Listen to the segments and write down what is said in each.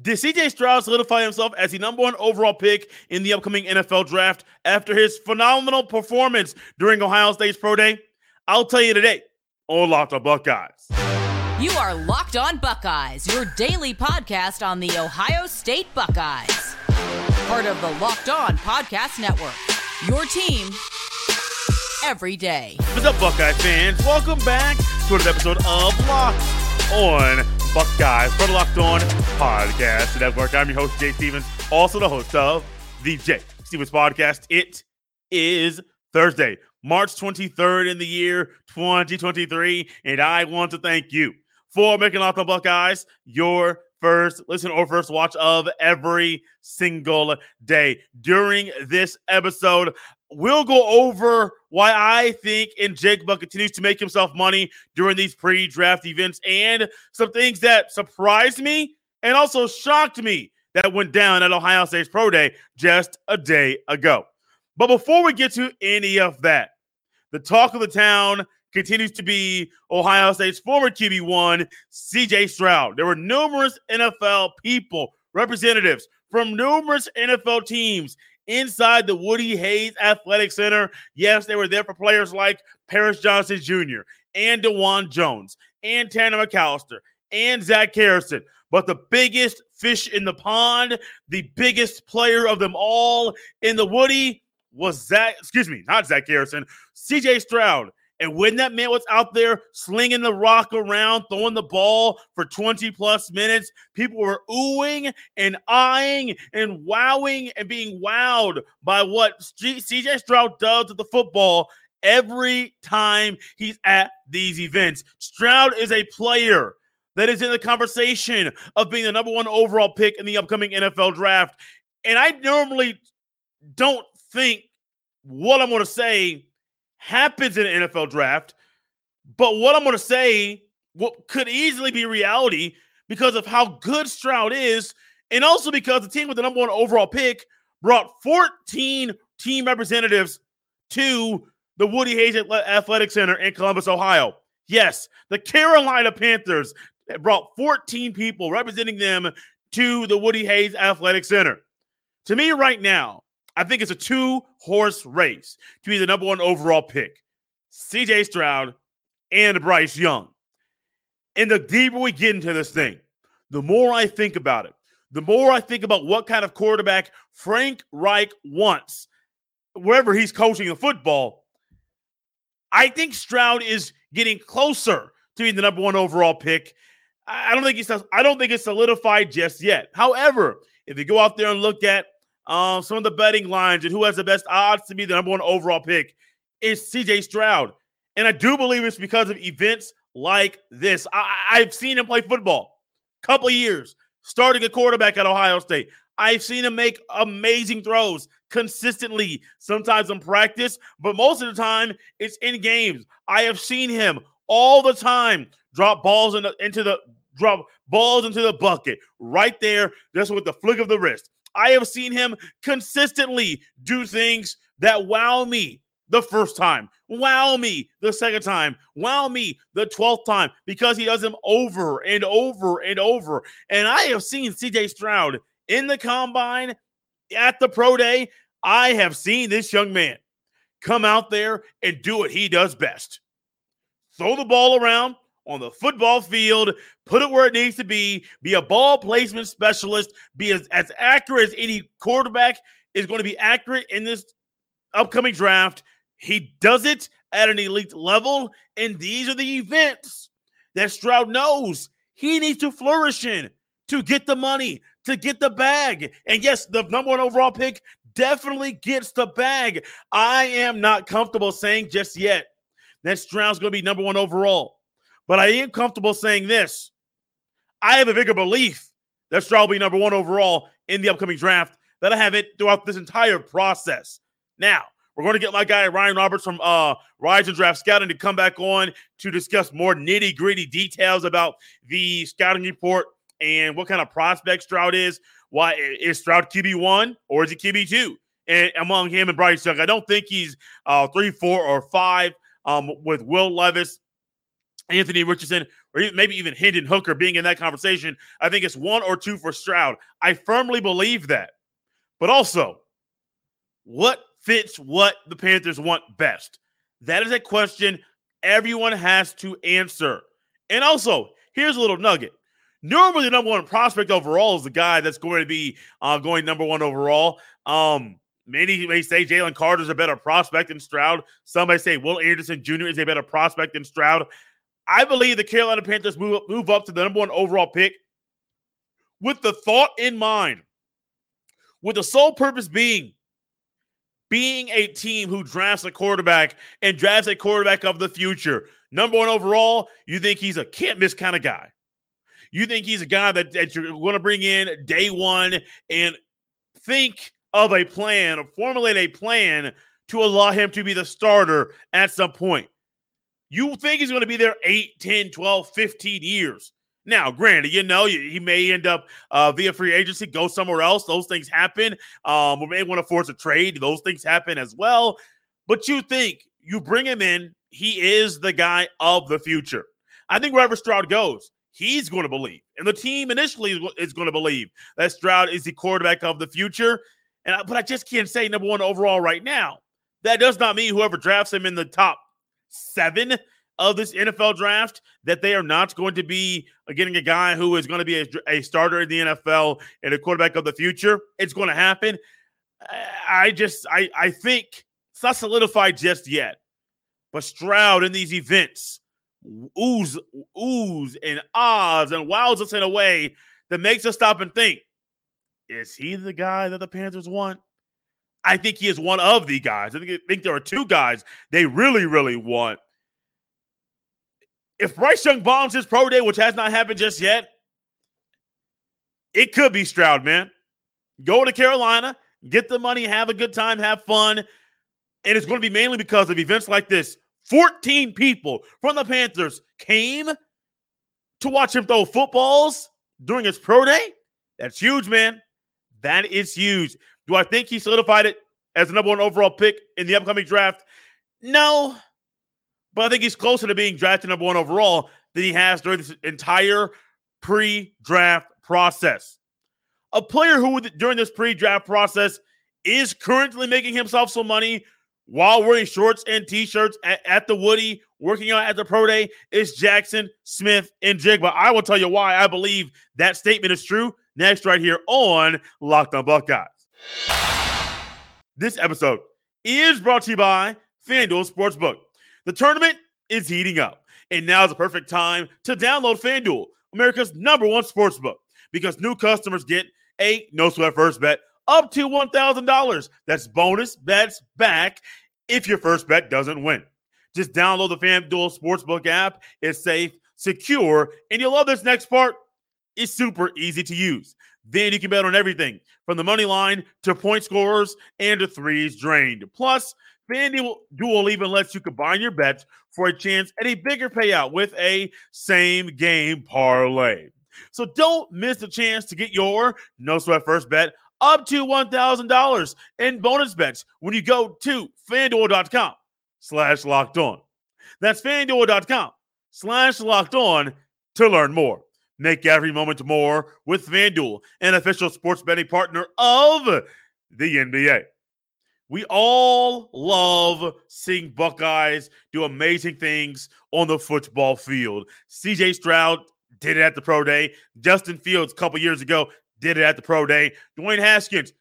Did CJ Stroud solidify himself as the number one overall pick in the upcoming NFL draft after his phenomenal performance during Ohio State's Pro Day? I'll tell you today on Locked On Buckeyes. You are Locked On Buckeyes, your daily podcast on the Ohio State Buckeyes. Part of the Locked On Podcast Network. Your team every day. What's up, Buckeye fans? Welcome back to another episode of Locked On Buckeyes for the Locked On Podcast Network. I'm your host, Jay Stephens, also the host of the Jay Stephens Podcast. It is Thursday, March 23rd in the year 2023, and I want to thank you for making Locked On Buckeyes your first listen or first watch of every single day. During this episode, we'll go over why I think and Njigba continues to make himself money during these pre-draft events and some things that surprised me and also shocked me that went down at Ohio State's Pro Day just a day ago. But before we get to any of that, the talk of the town continues to be Ohio State's former QB1, CJ Stroud. There were numerous NFL people, representatives from numerous NFL teams inside the Woody Hayes Athletic Center. Yes, they were there for players like Paris Johnson Jr. and Dawand Jones and Tanner McCalister and Zach Harrison. But the biggest fish in the pond, the biggest player of them all in the Woody was Zach, excuse me, not Zach Harrison, CJ Stroud. And when that man was out there slinging the rock around, throwing the ball for 20 plus minutes, people were oohing and eyeing and wowing and being wowed by what CJ Stroud does to the football every time he's at these events. Stroud is a player that is in the conversation of being the number one overall pick in the upcoming NFL draft. And I normally don't think what I'm going to say happens in an NFL draft. But what I'm going to say what could easily be reality because of how good Stroud is, and also because the team with the number one overall pick brought 14 team representatives to the Woody Hayes Athletic Center in Columbus, Ohio. Yes, the Carolina Panthers brought 14 people representing them to the Woody Hayes Athletic Center. To me, right now, I think it's a two horse race to be the number one overall pick CJ Stroud and Bryce Young. And the deeper we get into this thing, the more I think about it, the more I think about what kind of quarterback Frank Reich wants, wherever he's coaching the football, I think Stroud is getting closer to being the number one overall pick. I don't think he's I don't think it's solidified just yet. However, if you go out there and look at um, some of the betting lines and who has the best odds to be the number one overall pick is CJ Stroud. And I do believe it's because of events like this. I, have seen him play football a couple years, starting a quarterback at Ohio State. I've seen him make amazing throws consistently, sometimes in practice, but most of the time it's in games. I have seen him all the time drop balls in the, into the drop balls into the bucket right there, just with the flick of the wrist. I have seen him consistently do things that wow me the first time, wow me the second time, wow me the 12th time because he does them over and over and over. And I have seen CJ Stroud in the combine at the pro day. I have seen this young man come out there and do what he does best throw the ball around, on the football field, put it where it needs to be, be a ball placement specialist, be as, as accurate as any quarterback is going to be accurate in this upcoming draft. He does it at an elite level, and these are the events that Stroud knows he needs to flourish in to get the money, to get the bag. And yes, the number one overall pick definitely gets the bag. I am not comfortable saying just yet that Stroud's going to be number one overall. But I am comfortable saying this. I have a bigger belief that Stroud will be number one overall in the upcoming draft than I have it throughout this entire process. Now, we're going to get my guy Ryan Roberts from uh, Rise and Draft Scouting to come back on to discuss more nitty gritty details about the scouting report and what kind of prospect Stroud is. Why is Stroud QB one or is he QB two? And among him and Bryce Young, I don't think he's uh, three, four, or five. Um, with Will Levis Anthony Richardson, or maybe even Hendon Hooker being in that conversation. I think it's one or two for Stroud. I firmly believe that. But also, what fits what the Panthers want best? That is a question everyone has to answer. And also, here's a little nugget. Normally, the number one prospect overall is the guy that's going to be uh, going number one overall. Um, many may say Jalen Carter is a better prospect than Stroud. Some may say Will Anderson Jr. is a better prospect than Stroud. I believe the Carolina Panthers move up, move up to the number one overall pick with the thought in mind, with the sole purpose being being a team who drafts a quarterback and drafts a quarterback of the future. Number one overall, you think he's a can't miss kind of guy. You think he's a guy that, that you're going to bring in day one and think of a plan or formulate a plan to allow him to be the starter at some point. You think he's going to be there 8, 10, 12, 15 years. Now, granted, you know, he may end up uh, via free agency, go somewhere else. Those things happen. Um, we may want to force a trade. Those things happen as well. But you think you bring him in, he is the guy of the future. I think wherever Stroud goes, he's going to believe, and the team initially is going to believe that Stroud is the quarterback of the future. And I, but I just can't say number one overall right now. That does not mean whoever drafts him in the top seven of this NFL draft that they are not going to be getting a guy who is going to be a, a starter in the NFL and a quarterback of the future. It's going to happen. I just I I think it's not solidified just yet. But Stroud in these events ooze ooze and ahs and wows us in a way that makes us stop and think: Is he the guy that the Panthers want? I think he is one of the guys. I think, think there are two guys they really, really want if Bryce Young bombs his pro day, which has not happened just yet, it could be Stroud, man. Go to Carolina, get the money, have a good time, have fun. And it's going to be mainly because of events like this. 14 people from the Panthers came to watch him throw footballs during his pro day. That's huge, man. That is huge. Do I think he solidified it as the number one overall pick in the upcoming draft? No, but I think he's closer to being drafted number one overall than he has during this entire pre draft process. A player who, during this pre draft process, is currently making himself some money while wearing shorts and t shirts at, at, the Woody, working out at the Pro Day, is Jackson Smith-Njigba. I will tell you why I believe that statement is true next, right here on Locked on Buckeyes. This episode is brought to you by FanDuel Sportsbook. The tournament is heating up, and now is the perfect time to download FanDuel, America's number one sportsbook, because new customers get a no sweat first bet up to $1,000. That's bonus bets back if your first bet doesn't win. Just download the FanDuel Sportsbook app. It's safe, secure, and you'll love this next part. It's super easy to use. Then you can bet on everything from the money line to point scorers and to threes drained. Plus, FanDuel Duel even lets you combine your bets for a chance at a bigger payout with a same game parlay. So don't miss the chance to get your no sweat first bet up to $1,000 in bonus bets when you go to fanduel.com slash locked on. That's fanduel.com slash locked on to learn more. Make every moment more with FanDuel, an official sports betting partner of the NBA. We all love seeing Buckeyes do amazing things on the football field. CJ Stroud did it at the Pro Day. Justin Fields, a couple years ago, did it at the Pro Day. Dwayne Haskins,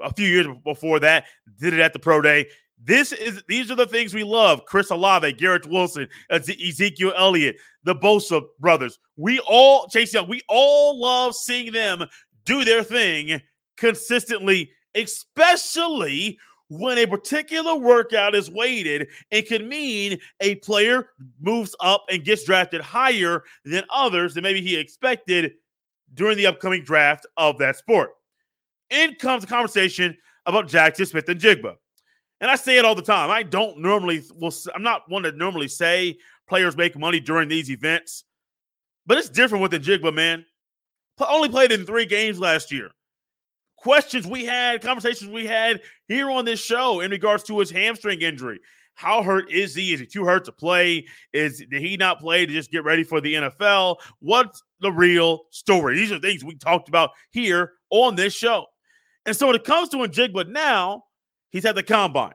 a few years before that, did it at the Pro Day. This is these are the things we love. Chris Olave, Garrett Wilson, Ezekiel Elliott, the Bosa brothers. We all, Chase Young, we all love seeing them do their thing consistently, especially when a particular workout is weighted, it can mean a player moves up and gets drafted higher than others than maybe he expected during the upcoming draft of that sport. In comes a conversation about Jackson Smith and And I say it all the time. I don't normally, well, I'm not one to normally say players make money during these events, but it's different with the Jigba, man. Only played in three games last year questions we had, conversations we had here on this show in regards to his hamstring injury. How hurt is he? Is he too hurt to play? Is did he not play to just get ready for the NFL? What's the real story? These are things we talked about here on this show. And so when it comes to Njigba now, he's at the combine.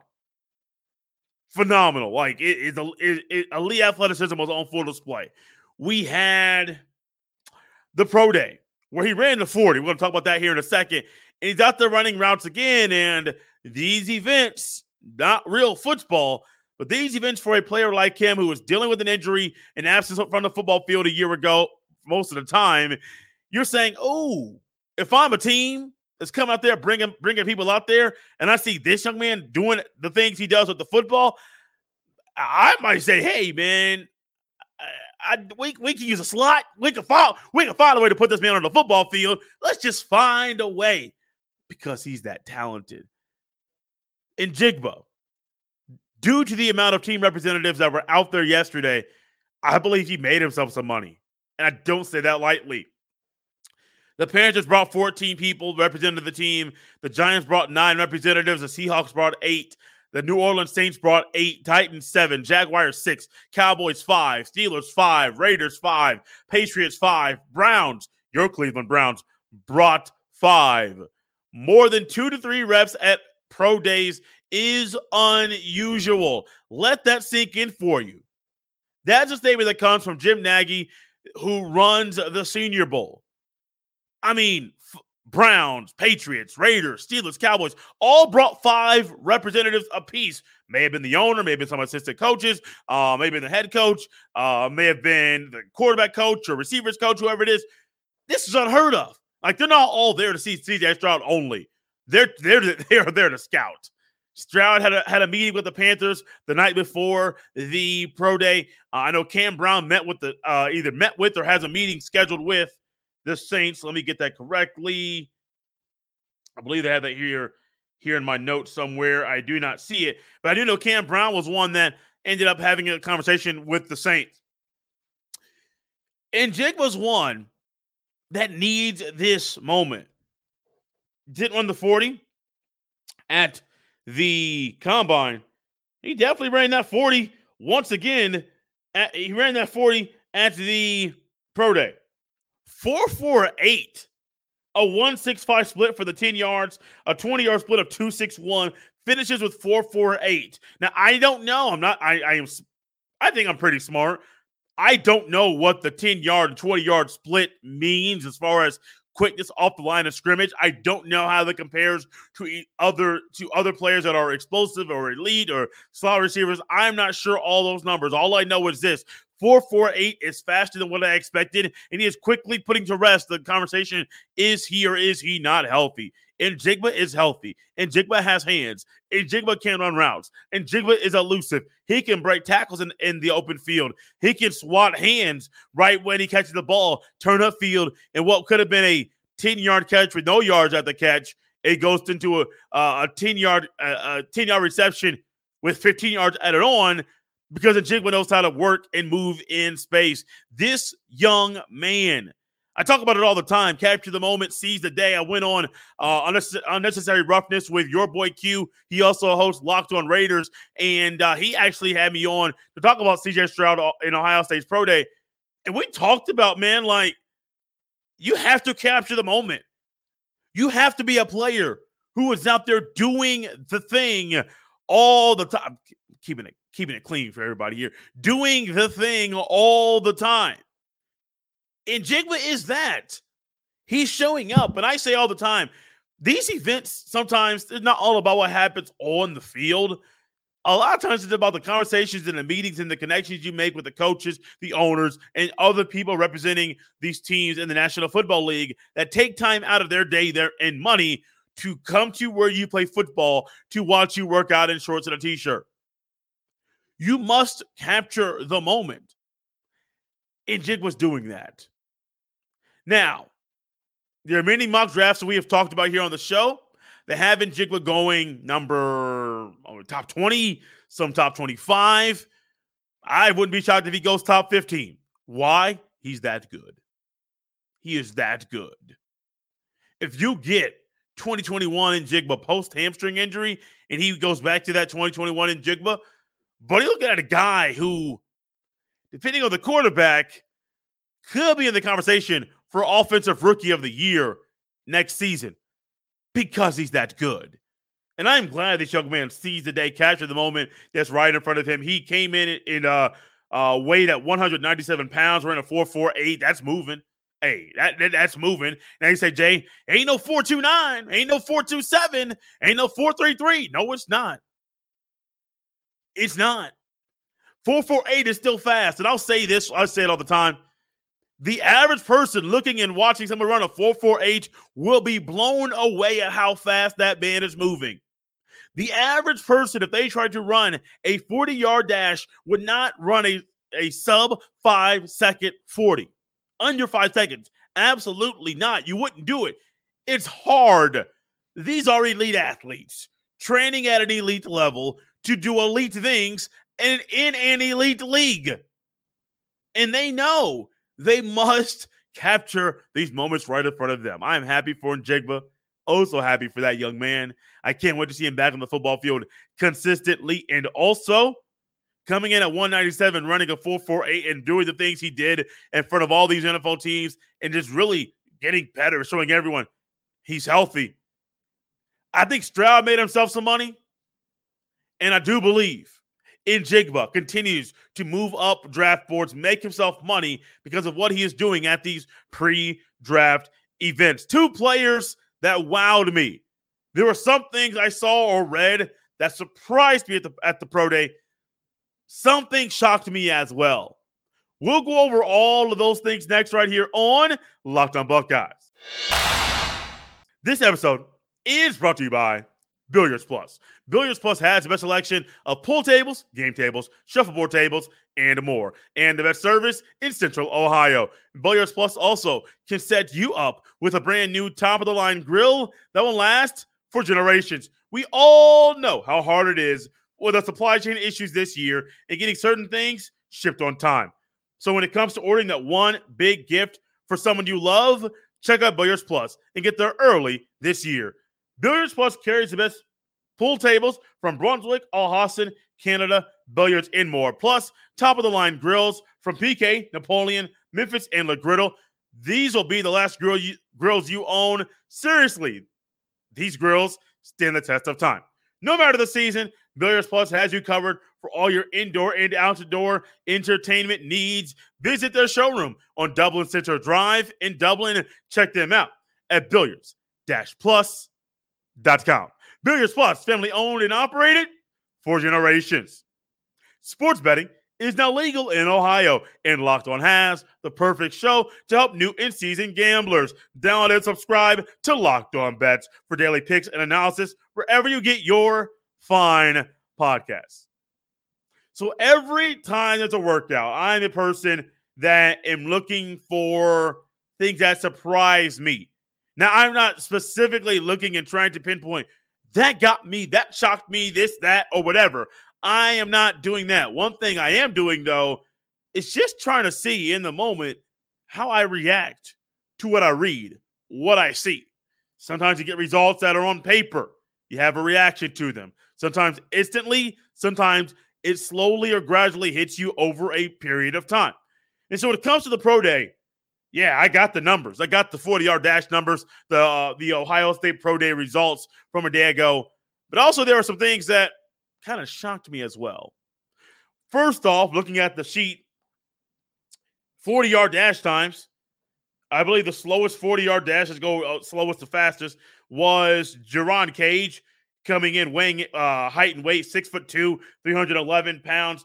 Phenomenal. Like it is a it, it, elite athleticism was on full display. We had the pro day where he ran the 40. We're going to talk about that here in a second. And he's out there running routes again. And these events, not real football, but these events for a player like him who was dealing with an injury and absence from the football field a year ago, most of the time, you're saying, oh, if I'm a team that's coming out there bringing bringing people out there, and I see this young man doing the things he does with the football, I might say, hey, man, I, I, we, we can use a slot. We can find we can find a way to put this man on the football field. Let's just find a way because he's that talented. Njigba, due to the amount of team representatives that were out there yesterday, I believe he made himself some money. And I don't say that lightly. The Panthers brought 14 people represented the team. The Giants brought nine representatives. The Seahawks brought eight. The New Orleans Saints brought eight, Titans seven, Jaguars six, Cowboys five, Steelers five, Raiders five, Patriots five, Browns, your Cleveland Browns brought five. More than two to three reps at pro days is unusual. Let that sink in for you. That's a statement that comes from Jim Nagy, who runs the Senior Bowl. I mean, f- Browns, Patriots, Raiders, Steelers, Cowboys all brought five representatives apiece. May have been the owner, may have been some assistant coaches, uh, maybe the head coach, uh, may have been the quarterback coach or receivers coach, whoever it is. This is unheard of. Like they're not all there to see CJ Stroud only. They're they're they are there to scout. Stroud had a had a meeting with the Panthers the night before the pro day. Uh, I know Cam Brown met with the uh, either met with or has a meeting scheduled with the Saints. Let me get that correctly. I believe they have that here here in my notes somewhere. I do not see it, but I do know Cam Brown was one that ended up having a conversation with the Saints. And Jake was one that needs this moment. Didn't run the 40 at the combine, he definitely ran that 40 once again. At, he ran that 40 at the pro day. 448. A 165 split for the 10 yards, a 20 yard split of 261, finishes with 448. Now, I don't know. I'm not, I, I am, I think I'm pretty smart. I don't know what the 10 yard and 20 yard split means as far as quickness off the line of scrimmage. I don't know how that compares to other to other players that are explosive or elite or slot receivers. I'm not sure all those numbers. All I know is this: 448 is faster than what I expected, and he is quickly putting to rest the conversation is he or is he not healthy? And Njigba is healthy, and Njigba has hands, and Njigba can run routes, and Njigba is elusive. He can break tackles in, in the open field. He can swat hands right when he catches the ball, turn up field, and what could have been a 10 yard catch with no yards at the catch, it goes into a, uh, a 10 yard a 10 yard reception with 15 yards added on because Njigba knows how to work and move in space. This young man, I talk about it all the time. Capture the moment, seize the day. I went on uh, unnecessary roughness with your boy Q. He also hosts Locked On Raiders, and uh, he actually had me on to talk about CJ Stroud in Ohio State's pro day. And we talked about man, like you have to capture the moment. You have to be a player who is out there doing the thing all the time, keeping it keeping it clean for everybody here, doing the thing all the time. Njigba is that. He's showing up. And I say all the time, these events sometimes it's not all about what happens on the field. A lot of times it's about the conversations and the meetings and the connections you make with the coaches, the owners, and other people representing these teams in the National Football League that take time out of their day there and money to come to where you play football to watch you work out in shorts and a t-shirt. You must capture the moment. And Jig was doing that. Now, there are many mock drafts that we have talked about here on the show that have Njigba going number oh, top 20, some top 25. I wouldn't be shocked if he goes top 15. Why? He's that good. He is that good. If you get 2021 Njigba post hamstring injury and he goes back to that 2021 in Njigba, But you're looking at a guy who, depending on the quarterback, could be in the conversation for offensive rookie of the year next season because he's that good. And I'm glad this young man sees the day, captured the moment that's right in front of him. He came in in uh, uh, weight at 197 pounds, running a 448. That's moving. Hey, that, that, that's moving. Now you say, Jay, ain't no 429, ain't no 427, ain't no 433. No, it's not. It's not. 448 is still fast. And I'll say this, I say it all the time. The average person looking and watching someone run a 448 will be blown away at how fast that man is moving. The average person, if they tried to run a 40 yard dash, would not run a, a sub five second 40 under five seconds. Absolutely not. You wouldn't do it. It's hard. These are elite athletes training at an elite level to do elite things and in an elite league. And they know they must capture these moments right in front of them. I am happy for Njigba. Also happy for that young man. I can't wait to see him back on the football field consistently. And also coming in at 197, running a 448 and doing the things he did in front of all these NFL teams and just really getting better, showing everyone he's healthy. I think Stroud made himself some money. And I do believe Njigba continues to move up draft boards, make himself money because of what he is doing at these pre draft events. Two players that wowed me. There were some things I saw or read that surprised me at the, at the Pro Day. Something shocked me as well. We'll go over all of those things next, right here on Locked on Buckeyes. This episode is brought to you by Billiards Plus. Billiards Plus has the best selection of pool tables, game tables, shuffleboard tables, and more. And the best service in Central Ohio. Billiards Plus also can set you up with a brand new top of the line grill that will last for generations. We all know how hard it is with the supply chain issues this year and getting certain things shipped on time. So when it comes to ordering that one big gift for someone you love, check out Billiards Plus and get there early this year. Billiards Plus carries the best pool tables from Brunswick, Al Canada, Billiards, and more. Plus, top of the line grills from PK, Napoleon, Memphis, and Le Griddle. These will be the last grill you, grills you own. Seriously, these grills stand the test of time. No matter the season, Billiards Plus has you covered for all your indoor and outdoor entertainment needs. Visit their showroom on Dublin Center Drive in Dublin. Check them out at billiards-plus.com Com. Billiards Plus, family owned and operated for generations. Sports betting is now legal in Ohio, and Locked On has the perfect show to help new in season gamblers. Download and subscribe to Locked On Bets for daily picks and analysis wherever you get your fine podcasts. So every time there's a workout, I'm a person that am looking for things that surprise me. Now, I'm not specifically looking and trying to pinpoint that got me, that shocked me, this, that, or whatever. I am not doing that. One thing I am doing, though, is just trying to see in the moment how I react to what I read, what I see. Sometimes you get results that are on paper, you have a reaction to them. Sometimes instantly, sometimes it slowly or gradually hits you over a period of time. And so when it comes to the pro day, yeah, I got the numbers. I got the 40 yard dash numbers, the uh, the Ohio State Pro Day results from a day ago. But also, there are some things that kind of shocked me as well. First off, looking at the sheet, 40 yard dash times. I believe the slowest 40 yard dashes go uh, slowest to fastest was Jerron Cage coming in weighing uh, height and weight, six foot two, 311 pounds.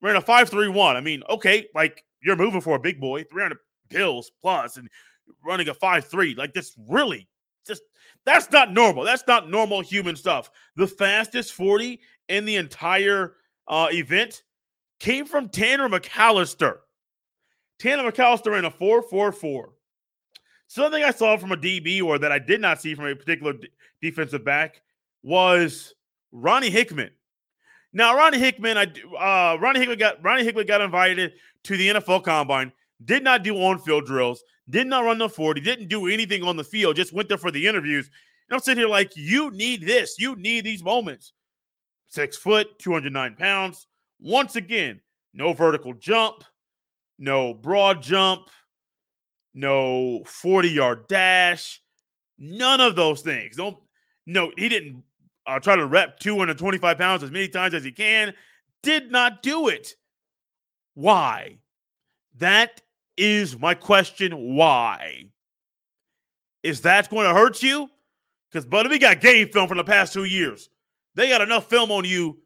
Ran a 531. I mean, okay, like you're moving for a big boy, 300 pills plus and running a 5-3. Like this really just that's not normal. That's not normal human stuff. The fastest 40 in the entire uh, event came from Tanner McCalister Tanner McCalister in a 4-4-4. Something I saw from a DB or that I did not see from a particular d- defensive back was Ronnie Hickman. Now, Ronnie Hickman, I uh, Ronnie Hickman got Ronnie Hickman got invited to the NFL Combine did not do on field drills, did not run the 40, didn't do anything on the field, just went there for the interviews. And I'm sitting here like, you need this. You need these moments. Six foot, 209 pounds, Once again, no vertical jump, no broad jump, no 40 yard dash, none of those things. Don't no, he didn't uh, try to rep 225 pounds as many times as he can. Did not do it. Why? That is my question. Why? Is that going to hurt you? Because, buddy, we got game film from the past two years. They got enough film on you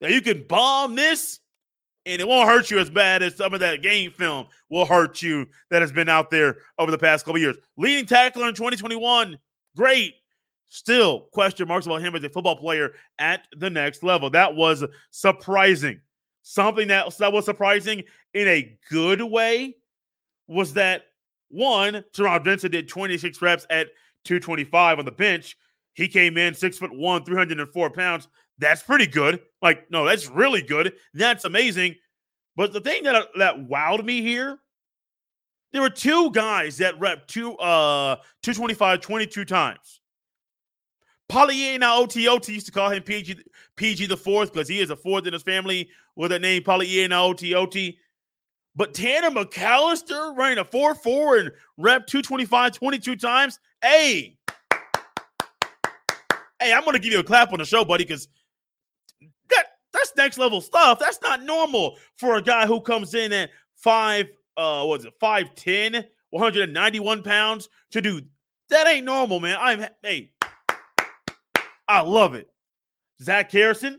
that you can bomb this and it won't hurt you as bad as some of that game film will hurt you that has been out there over the past couple years. Leading tackler in 2021, great. Still, question marks about him as a football player at the next level. That was surprising. Something that, that was surprising in a good way was that one, Taron Vincent did 26 reps at 225 on the bench. He came in six foot one, 304 pounds. That's pretty good. Like, no, that's really good. That's amazing. But the thing that that wowed me here, there were two guys that rep two uh 225 22 times. Palaie Gaoteote used to call him PG PG the fourth because he is a fourth in his family with a name Palaie Gaoteote. But Tanner McCalister running a 4 4 and rep 225 22 times. Hey, hey, I'm going to give you a clap on the show, buddy, because that that's next level stuff. That's not normal for a guy who comes in at five, uh, what is it, 5'10, 191 pounds to do that ain't normal, man. I'm hey, I love it. Zach Harrison,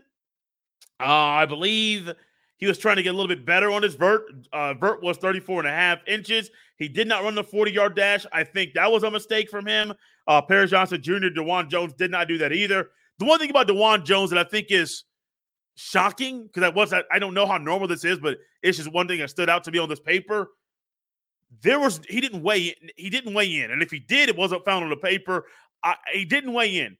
uh, I believe he was trying to get a little bit better on his vert. Uh, vert was 34 and a half inches. He did not run the 40 yard dash. I think that was a mistake from him. Uh, Paris Johnson Jr., Dawand Jones did not do that either. The one thing about Dawand Jones that I think is shocking, because I was I don't know how normal this is, but it's just one thing that stood out to me on this paper. There was he didn't weigh in, he didn't weigh in, and if he did, it wasn't found on the paper. I, he didn't weigh in.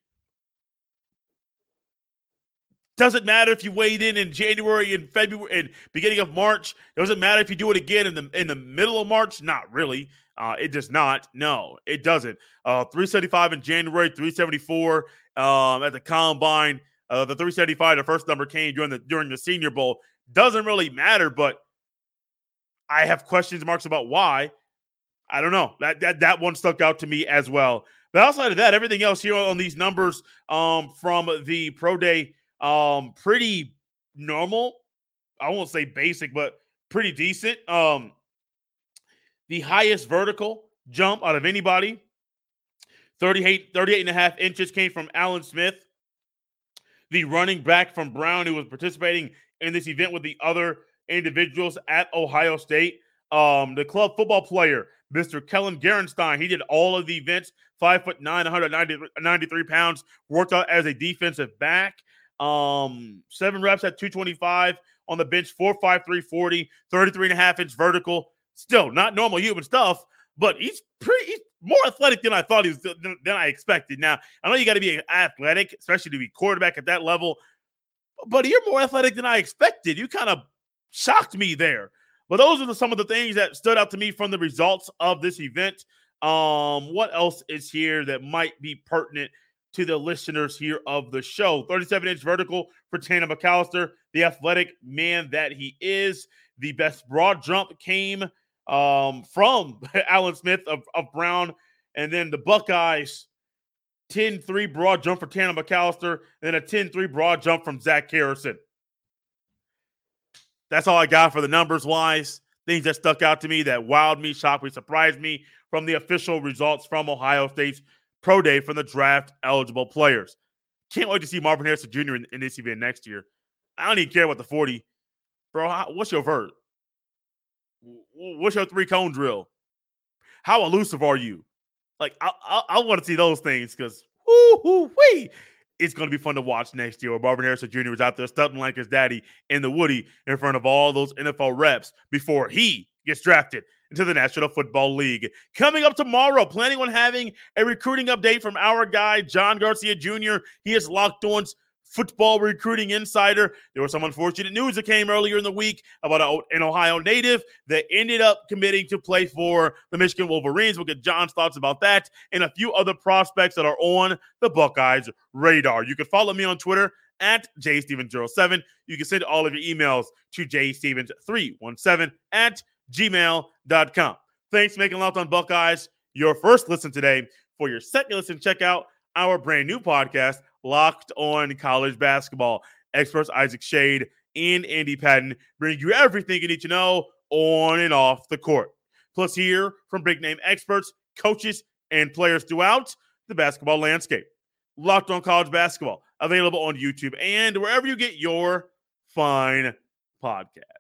Doesn't matter if you weighed in in January and February and beginning of March. It Doesn't matter if you do it again in the in the middle of March. Not really. Uh, it does not. No, it doesn't. Uh, 375 in January, 374 um, at the combine. Uh, the 375, the first number came during the during the Senior Bowl. Doesn't really matter, but I have questions marks about why. I don't know. That that that one stuck out to me as well. But outside of that, everything else here on these numbers um, from the pro day um, pretty normal. I won't say basic, but pretty decent. Um, the highest vertical jump out of anybody, 38, 38 and a half inches came from Alan Smith, the running back from Brown who was participating in this event with the other individuals at Ohio State. Um, the club football player, Mr. Kellen Gerenstein, he did all of the events, five foot nine, 193 pounds, worked out as a defensive back. Um, seven reps at 225 on the bench, 4'5, 40, 33 and a half inch vertical. Still not normal human stuff, but he's pretty he's more athletic than I thought he was than, than I expected. Now, I know you got to be athletic, especially to be quarterback at that level, but you're more athletic than I expected. You kind of shocked me there. But those are the, some of the things that stood out to me from the results of this event. Um, what else is here that might be pertinent to the listeners here of the show. 37 inch vertical for Tanner McCalister, the athletic man that he is. The best broad jump came um, from Alan Smith of, of Brown. And then the Buckeyes, 10 3 broad jump for Tanner McCalister, and then a 10 3 broad jump from Zach Harrison. That's all I got for the numbers wise. Things that stuck out to me that wowed me, shocked me, surprised me from the official results from Ohio State's pro day from the draft eligible players. Can't wait to see Marvin Harrison Jr. in, in this event next year. I don't even care about the 40. Bro, how, what's your vert? What's your three cone drill? How elusive are you? Like, I, I, I want to see those things because, whoo, wee, it's going to be fun to watch next year. Where Marvin Harrison Jr. is out there stunting like his daddy in the Woody in front of all those NFL reps before he gets drafted into the National Football League. Coming up tomorrow, planning on having a recruiting update from our guy, John Garcia Jr. He is locked on's football recruiting insider. There was some unfortunate news that came earlier in the week about an Ohio native that ended up committing to play for the Michigan Wolverines. We'll get John's thoughts about that and a few other prospects that are on the Buckeyes radar. You can follow me on Twitter at jstevens07. You can send all of your emails to jstevens317 at gmail.com. Thanks for making Locked on Buckeyes your first listen today. For your second listen, check out our brand new podcast, Locked on College Basketball. Experts Isaac Shade and Andy Patton bring you everything you need to know on and off the court. Plus, hear from big name experts, coaches, and players throughout the basketball landscape. Locked on College Basketball, available on YouTube and wherever you get your fine podcast.